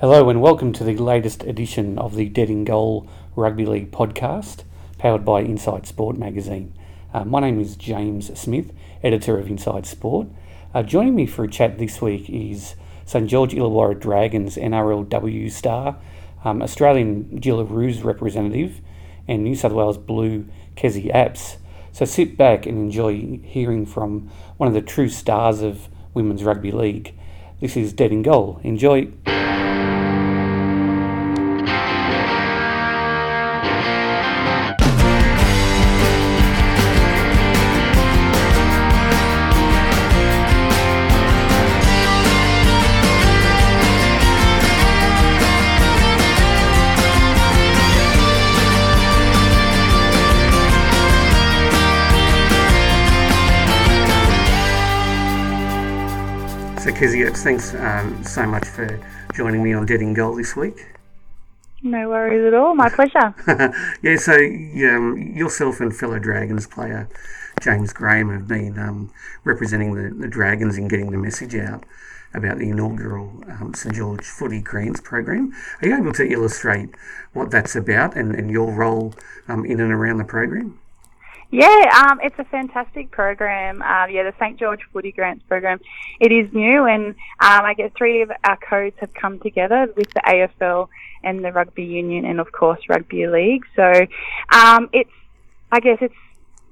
Hello and welcome to the latest edition of the Dead in Goal Rugby League podcast, powered by Inside Sport magazine. Uh, my name is James Smith, editor of Inside Sport. Uh, joining me for a chat this week is St George Illawarra Dragons NRLW star, um, Australian Jillaroos representative, and New South Wales Blue Kezie Apps. So sit back and enjoy hearing from one of the true stars of women's rugby league. This is Dead in Goal. Enjoy. Kezie Apps, thanks um, so much for joining me on Dead in Goal this week. No worries at all. My pleasure. yeah, so um, yourself and fellow Dragons player James Graham have been um, representing the, the Dragons in getting the message out about the inaugural um, St George Footy Grants program. Are you able to illustrate what that's about and, and your role um, in and around the program? Yeah, um, it's a fantastic program. Uh, yeah, the St George Footy Grants program. It is new, and um, I guess three of our codes have come together with the AFL and the Rugby Union, and of course Rugby League. So um, it's, I guess it's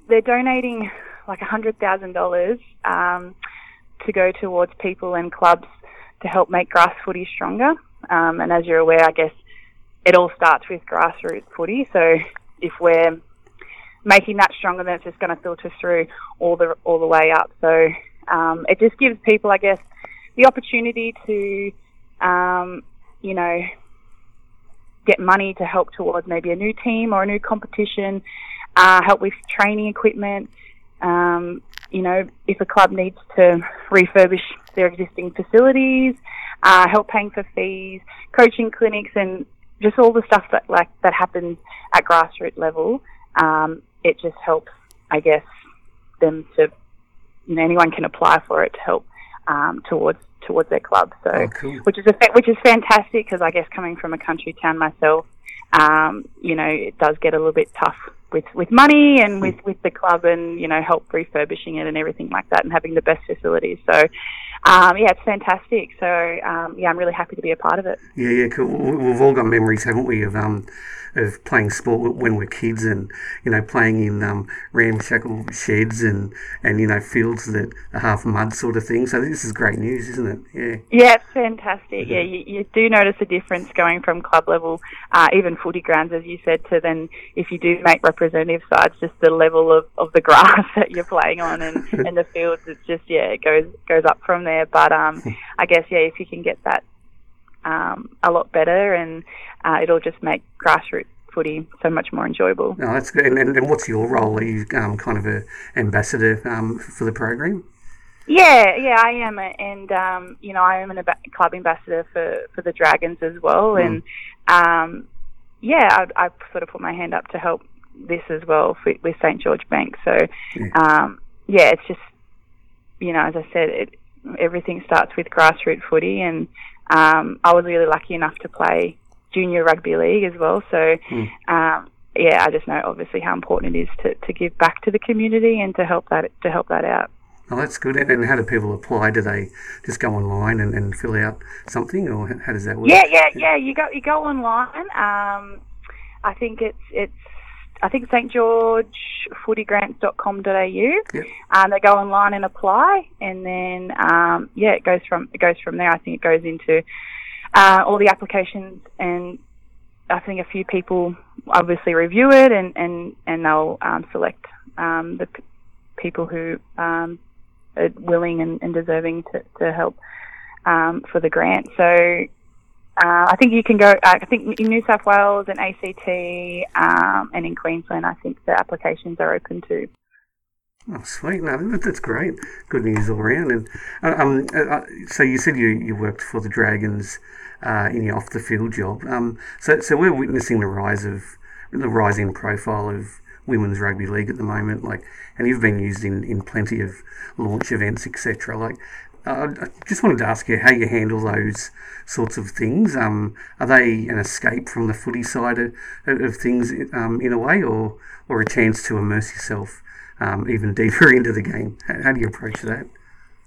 they're donating like a hundred thousand dollars um, to go towards people and clubs to help make grass footy stronger. Um, and as you're aware, I guess it all starts with grassroots footy. So if we're making that stronger, then it's just going to filter through all the all the way up. So um, it just gives people, I guess, the opportunity to, um, you know, get money to help towards maybe a new team or a new competition, uh, help with training equipment. Um, you know, if a club needs to refurbish their existing facilities, uh, help paying for fees, coaching clinics, and just all the stuff that like that happens at grassroots level. Um, it just helps, I guess, them to, you know, anyone can apply for it to help um, towards towards their club. So, Oh, cool. which is a, fa- which is fantastic because I guess coming from a country town myself, um, you know, it does get a little bit tough with with money and with with the club and you know help refurbishing it and everything like that and having the best facilities. So, um, yeah, it's fantastic. So, um, yeah, I'm really happy to be a part of it. Yeah, yeah, cool. We- We've all got memories, haven't we, of um, of playing sport when we're kids, and you know, playing in um, ramshackle sheds and and you know, fields that are half mud, sort of thing. So this is great news, isn't it? Yeah. Yeah, it's fantastic. Yeah, you, you do notice a difference going from club level, uh, even footy grounds, as you said, to then if you do make representative sides, just the level of, of the grass that you're playing on and, and the fields. It's just yeah, it goes goes up from there. But um, I guess yeah, if you can get that um, a lot better, and uh, it'll just make grassroots footy so much more enjoyable. No, that's good. And, and, what's your role? Are you um, kind of a ambassador um, for the program? Yeah, yeah, I am, and um, you know, I am an ab- club ambassador for for the Dragons as well, Mm. and um, yeah, I, I sort of put my hand up to help this as well for, with St George Bank. So, Yeah. um, yeah, it's just you know, as I said, it, everything starts with grassroots footy, and um, I was really lucky enough to play junior rugby league as well. So, Mm. um, yeah, I just know obviously how important it is to, to give back to the community and to help that to help that out. Oh, that's good. And, and how do people apply? Do they just go online and, and fill out something, or how does that work? Yeah, yeah, yeah. You go you go online. Um, I think it's it's I think St George footygrants.com.au. Yep. Um, they go online and apply, and then um, yeah, it goes from it goes from there. I think it goes into uh, all the applications, and I think a few people obviously review it, and and and they'll um, select um, the p- people who um, are willing and, and deserving to, to help um, for the grant. So uh, I think you can go. Uh, I think in New South Wales and ACT um, and in Queensland, I think the applications are open too. Oh, sweet. No, that's great. Good news all around. And uh, um, uh, so you said you, you worked for the Dragons uh, in your off the field job. Um, so so we're witnessing the rise of the rising profile of women's rugby league at the moment. Like, and you've been used in, in plenty of launch events, etc. Like, I just wanted to ask you how you handle those sorts of things. Um, are they an escape from the footy side of, of things um, in a way, or or a chance to immerse yourself um, even deeper into the game? How, do you approach that?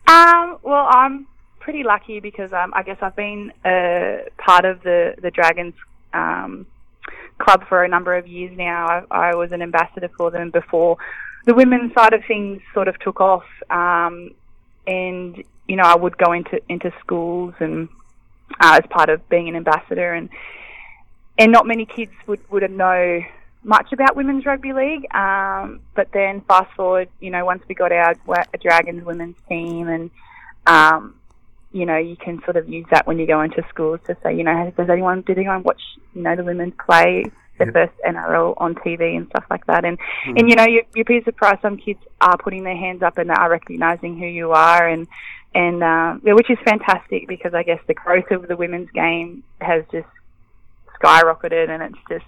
Um, well, I'm pretty lucky because um, I guess I've been a part of the the Dragons um, club for a number of years now. I, I was an ambassador for them before the women's side of things sort of took off, and you know I would go into into schools and uh, as part of being an ambassador, and and not many kids would would know much about women's rugby league. Um, but then fast forward, you know, once we got our, our Dragons women's team, and um, you know, you can sort of use that when you go into schools to say, you know, does anyone did anyone watch you know the women play the yep. first NRL on TV and stuff like that. And mm. and you know, you, you'd be surprised some kids are putting their hands up and they are recognizing who you are, and and uh, which is fantastic because I guess the growth of the women's game has just skyrocketed, and it's just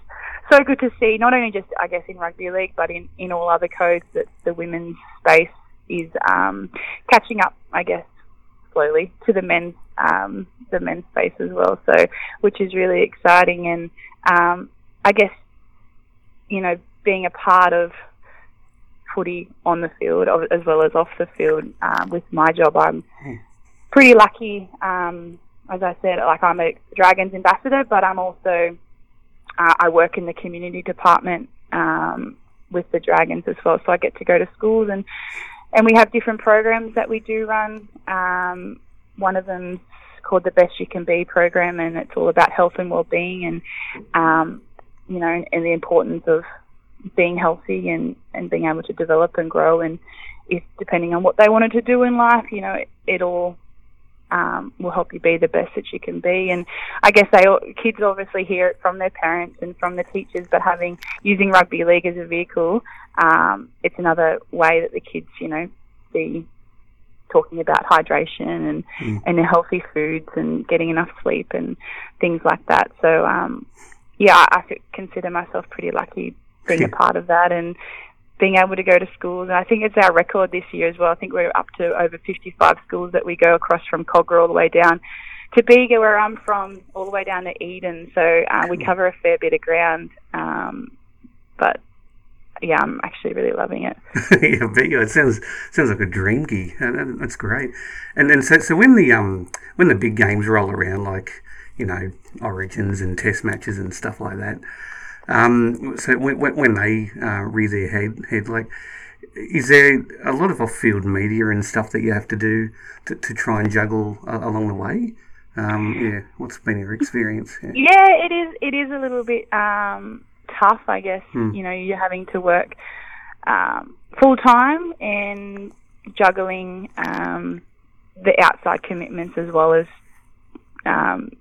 so good to see. Not only just I guess in rugby league, but in in all other codes that the women's space is um, catching up. I guess slowly to the men's um, the men's space as well. So, which is really exciting, and um, I guess, you know, being a part of footy on the field as well as off the field um, with my job, I'm pretty lucky. Um, as I said, like I'm a Dragons ambassador, but I'm also uh, I work in the community department um, with the Dragons as well, so I get to go to schools and and we have different programs that we do run. Um, one of them's called the Best You Can Be program, and it's all about health and well-being and um, you know, and, and the importance of being healthy and, and being able to develop and grow. And if depending on what they wanted to do in life, you know, it, it all um, will help you be the best that you can be. And I guess they kids obviously hear it from their parents and from the teachers, but having using rugby league as a vehicle, um, it's another way that the kids, you know, be talking about hydration and mm. and healthy foods and getting enough sleep and things like that. So um, yeah, I consider myself pretty lucky being a part of that and being able to go to schools. And I think it's our record this year as well. I think we're up to over 55 schools that we go across from Kogarah all the way down to Bega, where I'm from, all the way down to Eden. So uh, we cover a fair bit of ground. Um, but yeah, I'm actually really loving it. yeah, yeah, it sounds sounds like a dream gig. That's great. And then so so when the um when the big games roll around, like you know, origins and test matches and stuff like that. Um, so when, when they uh, rear their head, head, like, is there a lot of off-field media and stuff that you have to do to, to try and juggle uh, along the way? Um, yeah, what's been your experience? Yeah. yeah, it is. It is a little bit um, tough, I guess. Hmm. You know, you're having to work um, full time and juggling um, the outside commitments as well as um,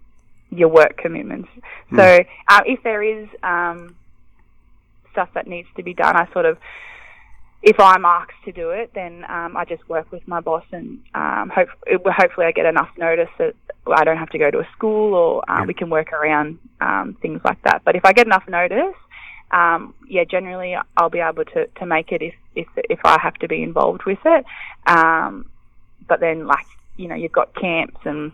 your work commitments. Mm. So uh, if there is um, stuff that needs to be done, I sort of, if I'm asked to do it, then um, I just work with my boss and um, hope, hopefully I get enough notice that I don't have to go to a school or um, we can work around um, things like that. But if I get enough notice, um, yeah, generally I'll be able to, to make it if, if if I have to be involved with it. Um, but then, like you know, you've got camps and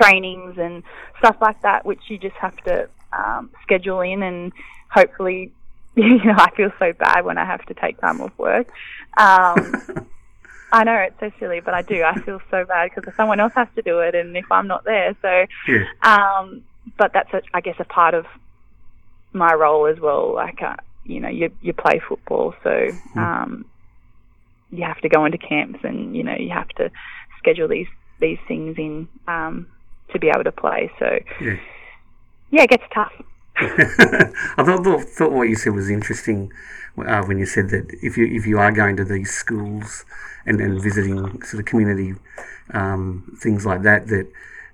trainings and stuff like that, which you just have to um, schedule in and hopefully, you know, I feel so bad when I have to take time off work. Um, I know it's so silly, but I do. I feel so bad because someone else has to do it, and if I'm not there, so. Yeah. Um, but that's, a, I guess, a part of my role as well. Like, uh, you know, you you play football, so hmm. um, you have to go into camps, and you know, you have to schedule these these things in um, to be able to play. So yeah, yeah it gets tough. I thought, thought what you said was interesting uh, when you said that if you if you are going to these schools and, and visiting sort of community um, things like that, that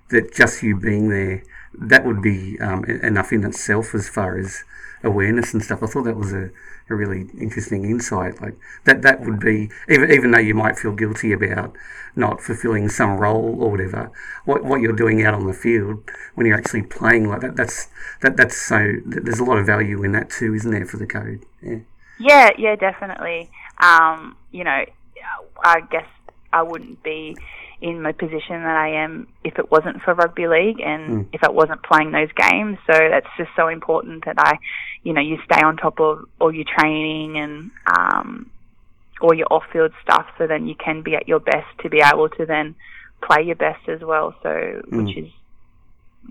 that just you being there, that would be um, enough in itself as far as awareness and stuff. I thought that was a a really interesting insight. Like that, that would be even even though you might feel guilty about not fulfilling some role or whatever. What what you're doing out on the field when you're actually playing like that, that's that that's so. There's a lot of value in that too, isn't there, for the code? Yeah. Yeah, yeah, definitely. Um, you know, I guess I wouldn't be in the position that I am if it wasn't for rugby league and Mm. if I wasn't playing those games. So that's just so important that I, you know, you stay on top of all your training and um, all your off-field stuff, so then you can be at your best to be able to then play your best as well. So which is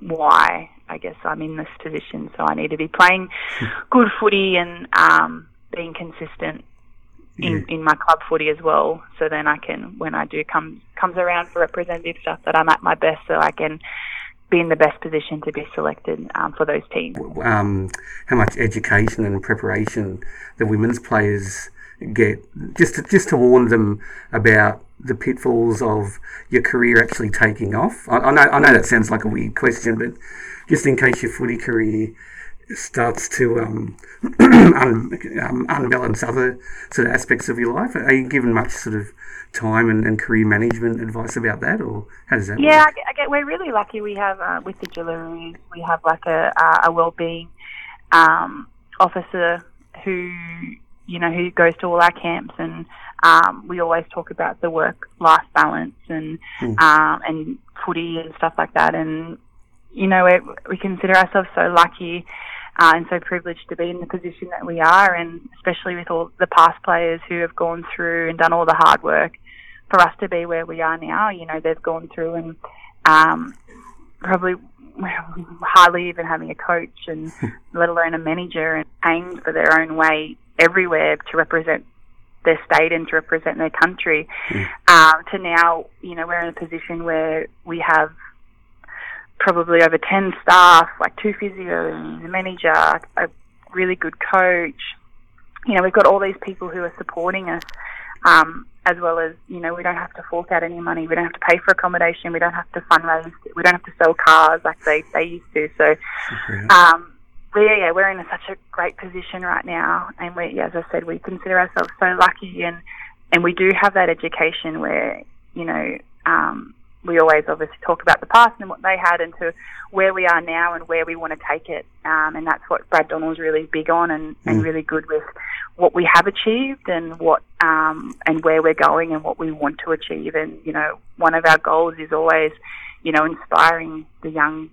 why I guess I'm in this position. So I need to be playing good footy and um, being consistent in, in my club footy as well. So then I can, when I do come comes around for representative stuff, that I'm at my best, so I can be in the best position to be selected um, for those teams. um, how much education and preparation the women's players get, just to, just to warn them about the pitfalls of your career actually taking off. I, I know I know that sounds like a weird question, but just in case your footy career starts to um, un, um, unbalance other sort of aspects of your life, are you given much sort of time and, and career management advice about that, or how does that Yeah, work? I I get, we're really lucky. We have uh, with the Jillaroos, we have like a a well-being um, officer who you know who goes to all our camps, and um, we always talk about the work-life balance and Mm. um, and footy and stuff like that. And you know, we we consider ourselves so lucky. Uh, and so privileged to be in the position that we are, and especially with all the past players who have gone through and done all the hard work for us to be where we are now. You know, they've gone through and um, probably hardly even having a coach and let alone a manager and paying for their own way everywhere to represent their state and to represent their country. Um, to now, you know, we're in a position where we have probably over 10 staff, like two physios, a manager, a really good coach. You know, we've got all these people who are supporting us, um, as well as, you know, we don't have to fork out any money. We don't have to pay for accommodation. We don't have to fundraise. We don't have to sell cars like they, they used to. So, um, we, yeah, we're in a, such a great position right now. And we, yeah, as I said, we consider ourselves so lucky and, and we do have that education where, you know, um, we always obviously talk about the past and what they had and to where we are now and where we want to take it. Um, and that's what Brad Donald's really big on and, and really good with what we have achieved and what um, and where we're going and what we want to achieve. And you know, one of our goals is always, you know, inspiring the young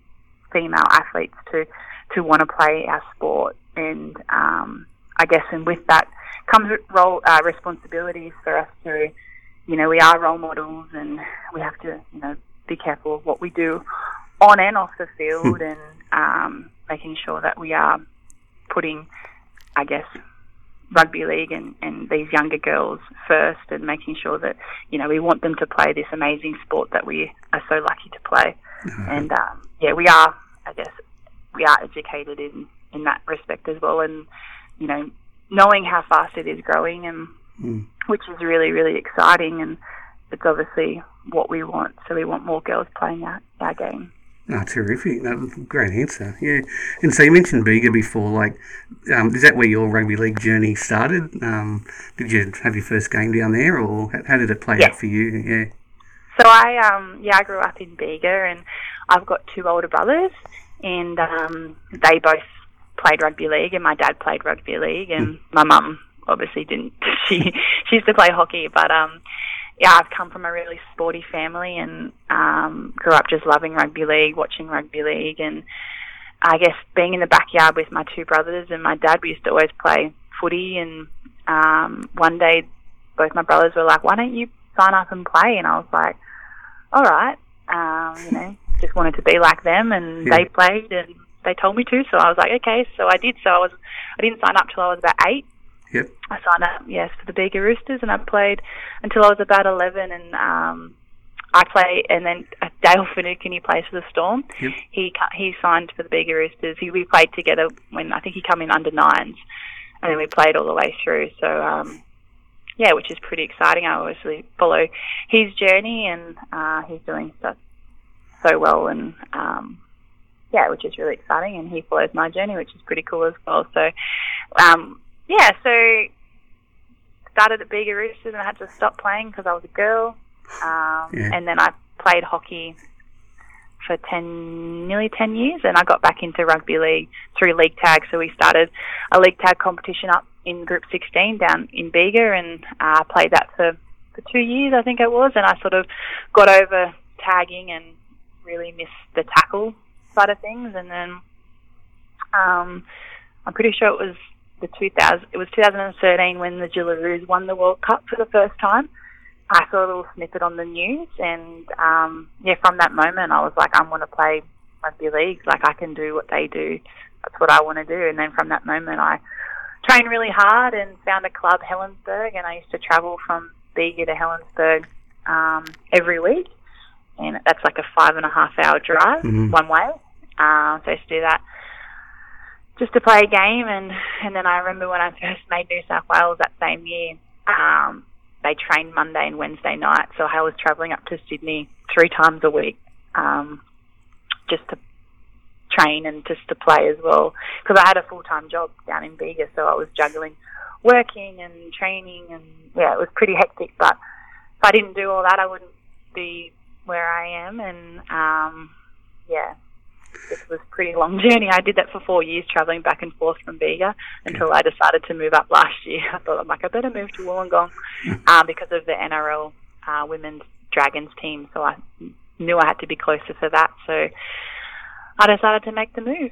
female athletes to to want to play our sport. And um, I guess, and with that comes role uh, responsibilities for us to you know, we are role models and we have to, you know, be careful of what we do on and off the field and um, making sure that we are putting, I guess, rugby league and, and these younger girls first and making sure that, you know, we want them to play this amazing sport that we are so lucky to play. And, um, yeah, we are, I guess, we are educated in, in that respect as well. And, you know, knowing how fast it is growing and which is really, really exciting. And it's obviously what we want. So we want more girls playing our, our game. Oh, terrific. No, great answer. Yeah. And so you mentioned Bega before. Like, um, is that where your rugby league journey started? Um, did you have your first game down there, or how, how did it play Yeah. out for you? Yeah. So I, um, yeah, I grew up in Bega, and I've got two older brothers, and um, they both played rugby league, and my dad played rugby league, and my mum obviously didn't. she she used to play hockey, but um, yeah, I've come from a really sporty family, and um, grew up just loving rugby league, watching rugby league, and I guess being in the backyard with my two brothers and my dad, we used to always play footy. And um, one day, both my brothers were like, "Why don't you sign up and play?" And I was like, "All right." Um, you know, just wanted to be like them, and Yeah. they played, and they told me to, so I was like, "Okay." So I did. So I was, I didn't sign up till I was about eight. Yep. I signed up, yes, for the Bega Roosters, and I played until I was about 11. And um, I play, and then uh, Dale Finucane, he plays for the Storm. Yep. He he signed for the Bega Roosters. He, we played together when I think he came in under nines, and then we played all the way through. So um, yeah, which is pretty exciting. I obviously follow his journey, and uh, he's doing so so well, and um, yeah, which is really exciting. And he follows my journey, which is pretty cool as well. So um, yeah, so started at Bega Roosters and I had to stop playing because I was a girl. Um, Yeah. And then I played hockey for 10, nearly 10 years and I got back into rugby league through league tag. So we started a league tag competition up in group 16 down in Bega and uh, played that for for two years, I think it was, and I sort of got over tagging and really missed the tackle side of things. And then um, I'm pretty sure it was the 2000. It was 2013 when the Jillaroos won the World Cup for the first time. I saw a little snippet on the news, and um, yeah, from that moment, I was like, I'm going to play rugby league. Like I can do what they do. That's what I want to do. And then from that moment, I trained really hard and found a club, Helensburgh, and I used to travel from Bega to Helensburgh um, every week, and that's like a five and a half hour drive Mhm. one way. Um, so I used to do that just to play a game, and and then I remember when I first made New South Wales that same year. Um, they trained Monday and Wednesday night, so I was travelling up to Sydney three times a week, um, just to train and just to play as well. Because I had a full time job down in Bega, so I was juggling working and training, and yeah, it was pretty hectic. But if I didn't do all that, I wouldn't be where I am, and um, yeah, it was a pretty long journey. I did that for four years, travelling back and forth from Bega until I decided to move up last year. I thought I'm like I better move to Wollongong um, because of the NRL uh, women's Dragons team. So I knew I had to be closer for that. So I decided to make the move.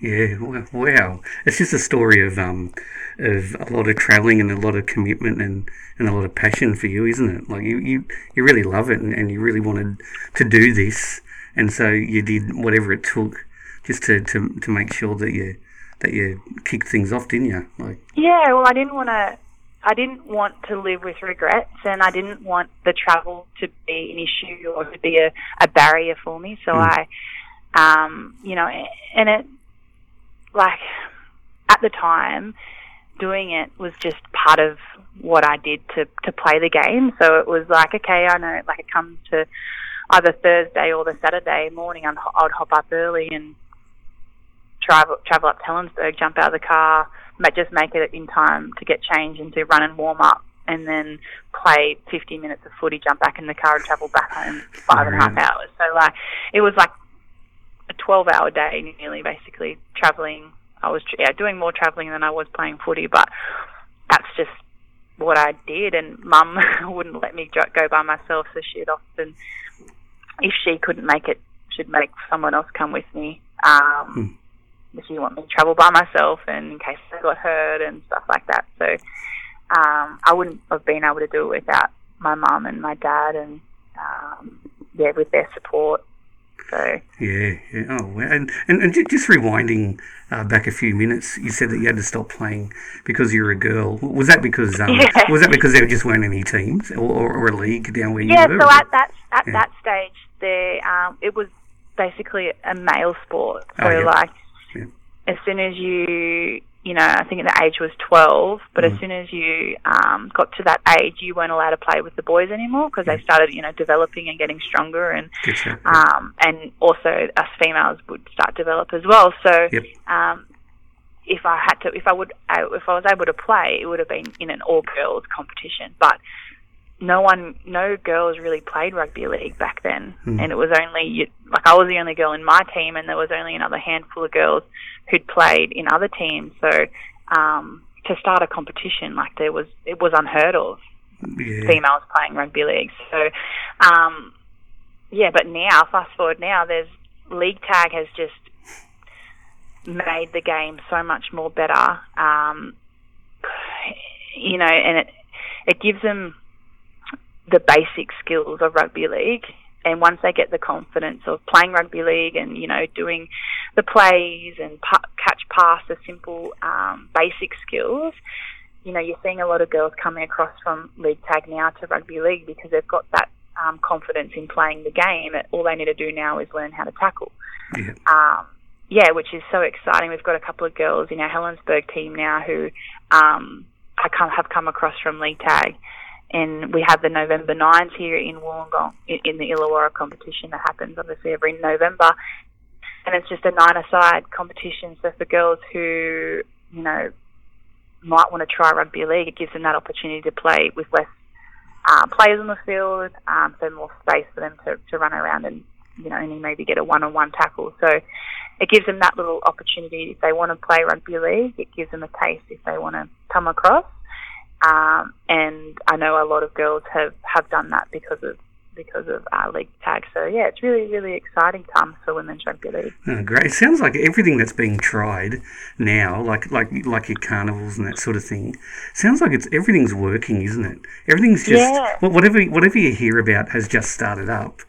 Yeah, wow. It's just a story of um of a lot of travelling and a lot of commitment and, and a lot of passion for you, isn't it? Like you, you, you really love it and, and you really wanted to do this and so you did whatever it took just to, to, to make sure that you that you kicked things off, didn't you? Like Yeah, well, I didn't want to. I didn't want to live with regrets, and I didn't want the travel to be an issue or to be a, a barrier for me. So Mm. I, um, you know, and it, like, at the time, doing it was just part of what I did to to play the game. So it was like, okay, I know, like, it comes to either Thursday or the Saturday morning. I'd, I'd hop up early and travel travel up to Helensburgh, jump out of the car, just make it in time to get changed and to run and warm up, and then play 50 minutes of footy, jump back in the car and travel back home five and a half hours. So like it was like a 12 hour day nearly, basically traveling. I was yeah doing more traveling than I was playing footy, but that's just what I did. And Mum wouldn't let me go by myself, so she'd often, if she couldn't make it, she'd make someone else come with me. Um, if you want me to travel by myself and in case I got hurt and stuff like that. So um, I wouldn't have been able to do it without my mum and my dad and um, yeah, with their support. So yeah, yeah. Oh. And, and, and ju- just rewinding uh, back a few minutes, you said that you had to stop playing because you were a girl. Was that because um, Yeah. was that because there just weren't any teams or, or, or a league down where you yeah, were? so at that at Yeah. that stage, there um, it was basically a male sport. So Oh, yeah. like Yeah. as soon as you you know, I think the age was 12, but Mm. as soon as you um, got to that age, you weren't allowed to play with the boys anymore because they started, you know, developing and getting stronger and um, and also us females would start develop as well. So Yep. um, if I had to, if I would, uh, if I was able to play, it would have been in an all girls competition. But no one, no girls really played rugby league back then, Hmm. and it was only like I was the only girl in my team, and there was only another handful of girls who'd played in other teams. So um, to start a competition like there was, it was unheard of yeah. females playing rugby league. So, um, yeah, but now, fast forward now, there's league tag has just made the game so much more better. Um, you know, and it it gives them the basic skills of rugby league. And once they get the confidence of playing rugby league and you know doing the plays and pa- catch pass, the simple um, basic skills, you know, you're seeing a lot of girls coming across from league tag now to rugby league because they've got that um, confidence in playing the game. All they need to do now is learn how to tackle. Yeah. Um, yeah, which is so exciting. We've got a couple of girls in our Helensburgh team now who um, have come across from league tag. And we have the November Nines here in Wollongong in, the Illawarra competition that happens obviously every November. And it's just a nine-a-side competition. So for girls who, you know, might want to try rugby league, it gives them that opportunity to play with less uh, players on the field, um, so more space for them to, to run around and you know only maybe get a one-on-one tackle. So it gives them that little opportunity if they want to play rugby league. It gives them a taste if they want to come across, Um, and I know a lot of girls have, have done that because of because of uh, league tag. So yeah, it's really really exciting times for women's rugby league. Oh, great! It sounds like everything that's being tried now, like like like your carnivals and that sort of thing, sounds like it's everything's working, isn't it? Everything's just Yeah. whatever whatever you hear about has just started up.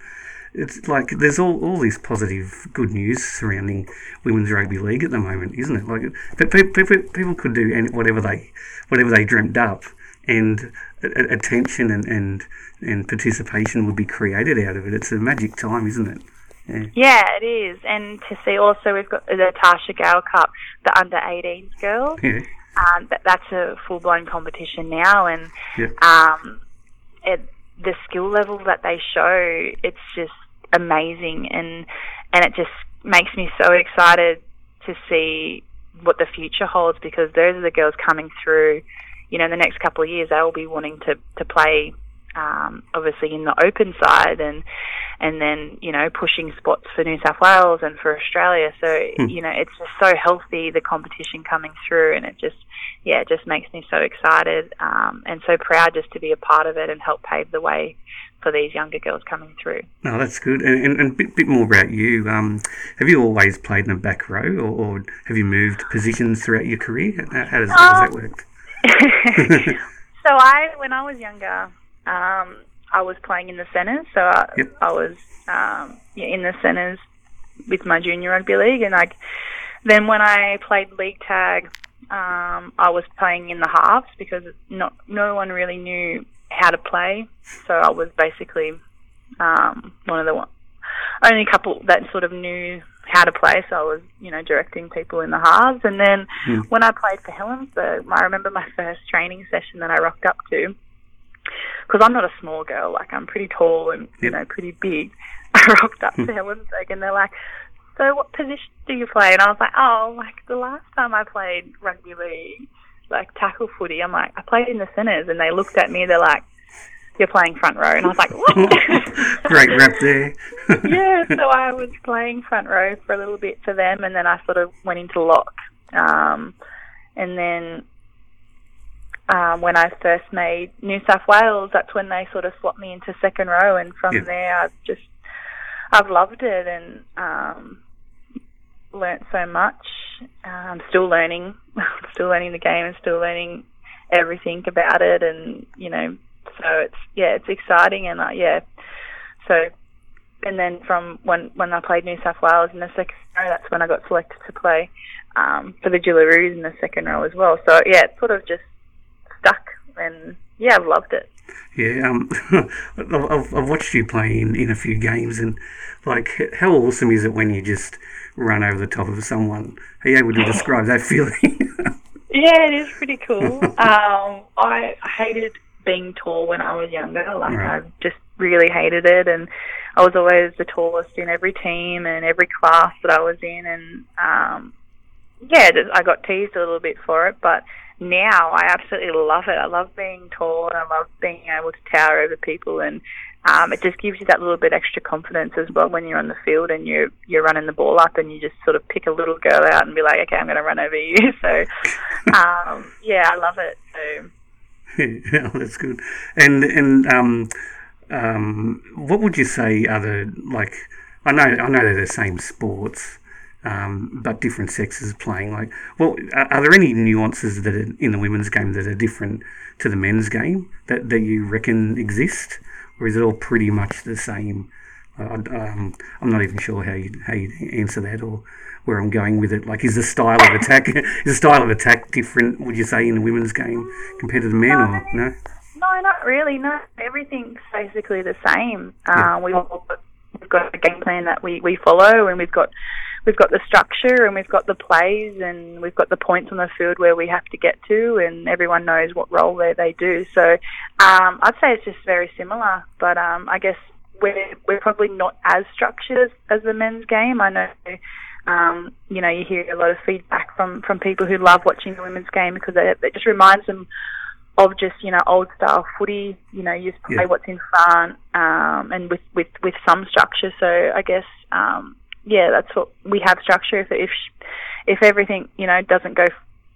It's like there's all, all this positive, good news surrounding women's rugby league at the moment, isn't it? Like, but pe- pe- pe- people could do any, whatever they whatever they dreamt up, and attention and, and and participation would be created out of it. It's a magic time, isn't it? Yeah. Yeah, it is. And to see also we've got the Tasha Gale Cup, the under 18s girls. Yeah. Um, that, that's a full blown competition now, and Yeah. um, it, the skill level that they show, it's just amazing, and and it just makes me so excited to see what the future holds because those are the girls coming through. You know, in the next couple of years, they will be wanting to to play. Um, obviously in the open side and and then you know pushing spots for New South Wales and for Australia so you know it's just so healthy the competition coming through and it just yeah it just makes me so excited um, and so proud just to be a part of it and help pave the way for these younger girls coming through No, that's good. And, and, and a bit, bit more about you. Um, have you always played in the back row, or, or have you moved positions throughout your career? How, does, how does that work? so I, when I was younger, um, I was playing in the centres. So I, Yep. I was um, yeah, in the centres with my junior rugby league, and like then when I played league tag, um, I was playing in the halves because not no one really knew how to play. So I was basically um, one of the one, only couple that sort of knew how to play. So I was, you know, directing people in the halves. And then Hmm. when I played for Helensburgh, I remember my first training session that I rocked up to. Because I'm not a small girl, like I'm pretty tall and you know pretty big. I rocked up to Helensburgh and they're like, "So what position do you play?" And I was like, "Oh, like the last time I played rugby league, like tackle footy, I'm like I played in the centres." And they looked at me, they're like, "You're playing front row," and I was like, "What?" Great rep there. yeah, so I was playing front row for a little bit for them, and then I sort of went into lock. Um, and then um, when I first made New South Wales, that's when they sort of swapped me into second row, and from Yeah. there I've just I've loved it and um, learnt so much. Uh, I'm still learning, still learning the game, and still learning everything about it, and you know, so it's yeah, it's exciting, and uh, yeah, so and then from when when I played New South Wales in the second row, that's when I got selected to play um, for the Jillaroos in the second row as well. So yeah, it sort of just stuck, and yeah, I've loved it. Yeah, um, I've, I've- watched you play in, in a few games, and like, how awesome is it when you just run over the top of someone? Are you able to describe that feeling? Yeah, it is pretty cool. um, I hated being tall when I was younger. Like Right. I just really hated it, and I was always the tallest in every team and every class that I was in, and um, yeah, I got teased a little bit for it, but now I absolutely love it. I love being tall, and I love being able to tower over people, and um, it just gives you that little bit extra confidence as well when you're on the field and you're you're running the ball up, and you just sort of pick a little girl out and be like, okay, I'm going to run over you. So, um, yeah, I love it. So. yeah, that's good. And and um, um, what would you say are the like? I know I know they're the same sports, um, but different sexes playing. Like, well, are, are there any nuances that are in the women's game that are different to the men's game that that you reckon exist, or is it all pretty much the same? Um, I'm not even sure how you how you answer that or where I'm going with it. Like, is the style of attack is the style of attack different? Would you say in the women's game compared to the men, or no? No, not really. No, everything's basically the same. Yeah. Um, we've all got, we've got a game plan that we, we follow, and we've got we've got the structure, and we've got the plays, and we've got the points on the field where we have to get to, and everyone knows what role they they do. So um, I'd say it's just very similar, but um, I guess we're we're probably not as structured as, as the men's game. I know. Um, you know, you hear a lot of feedback from, from people who love watching the women's game because it, it just reminds them of just you know old style footy. You know, you just play Yeah. what's in front, um, and with, with with some structure. So I guess um, yeah, that's what we have structure. If if if everything you know doesn't go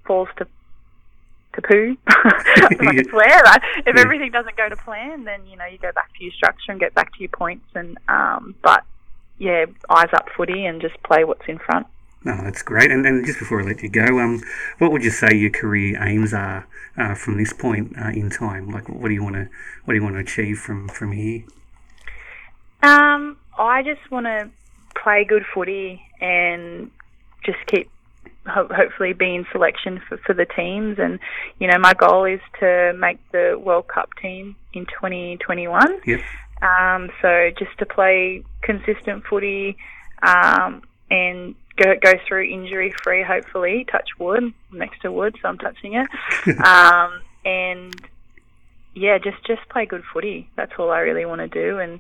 falls to to poo. if I can swear, right? If Yeah. everything doesn't go to plan, then you know you go back to your structure and get back to your points. And um, but yeah, eyes up footy and just play what's in front. No, that's great. And, and just before I let you go, um, what would you say your career aims are uh, from this point uh, in time? Like, what do you want to what do you want to achieve from from here? Um, I just want to play good footy and just keep ho- hopefully be in selection for, for the teams. And you know, my goal is to make the World Cup team in 2021. Yep. Um, so just to play consistent footy um, and go go through injury free, hopefully. Touch wood. I'm next to wood, so I'm touching it. um, and yeah, just just play good footy. That's all I really want to do, and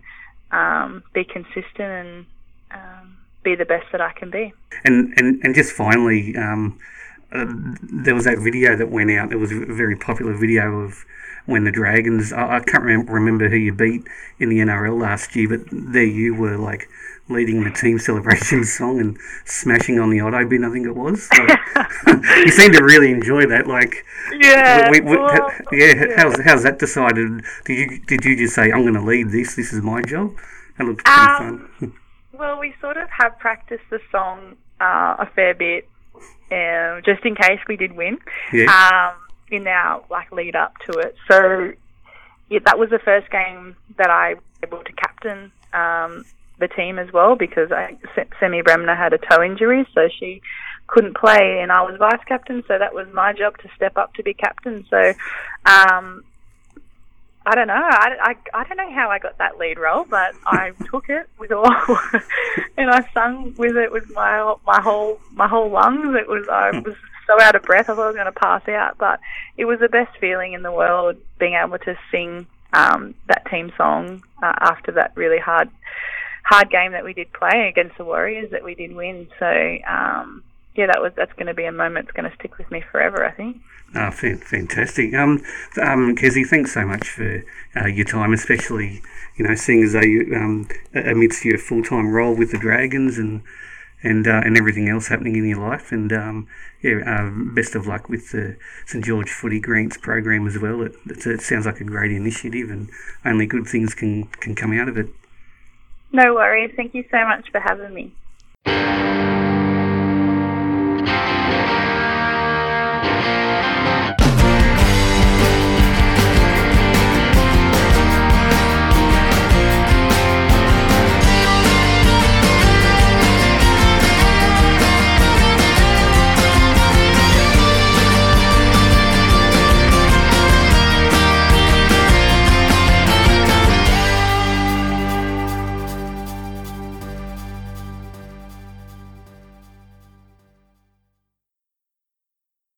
um, be consistent and um, be the best that I can be. And and and just finally, um, uh, there was that video that went out. It was a very popular video of when the Dragons. I, I can't remem- remember who you beat in the NRL last year, but there you were, like leading the team celebration song and smashing on the auto bin. I think it was. Like, you seem to really enjoy that. Like, Yeah. we, we, well, yeah. How's how's that decided? Did you did you just say I'm going to lead this? This is my job. That looks pretty Um, fun. Well, we sort of have practiced the song uh, a fair bit, um, just in case we did win. yeah. um, in our like lead up to it. So yeah, that was the first game that I was able to captain um, the team as well because I, Se- Semi Bremner had a toe injury, so she couldn't play, and I was vice captain. So that was my job to step up to be captain. So. Um, I don't know. I, I, I don't know how I got that lead role, but I took it with all, and I sung with it with my my whole my whole lungs. It was I was so out of breath. I thought I was going to pass out, but it was the best feeling in the world being able to sing um, that team song uh, after that really hard hard game that we did play against the Warriors that we did win. So um, yeah, that was that's going to be a moment that's going to stick with me forever. I think. Oh, fan- fantastic. Um, um, Kezie, thanks so much for uh, your time, especially, you know, seeing as though you, um, amidst your full-time role with the Dragons and and uh, and everything else happening in your life. And um, yeah, uh, best of luck with the St George Footy Grants program as well. It, it's, it sounds like a great initiative, and only good things can can come out of it. No worries. Thank you so much for having me.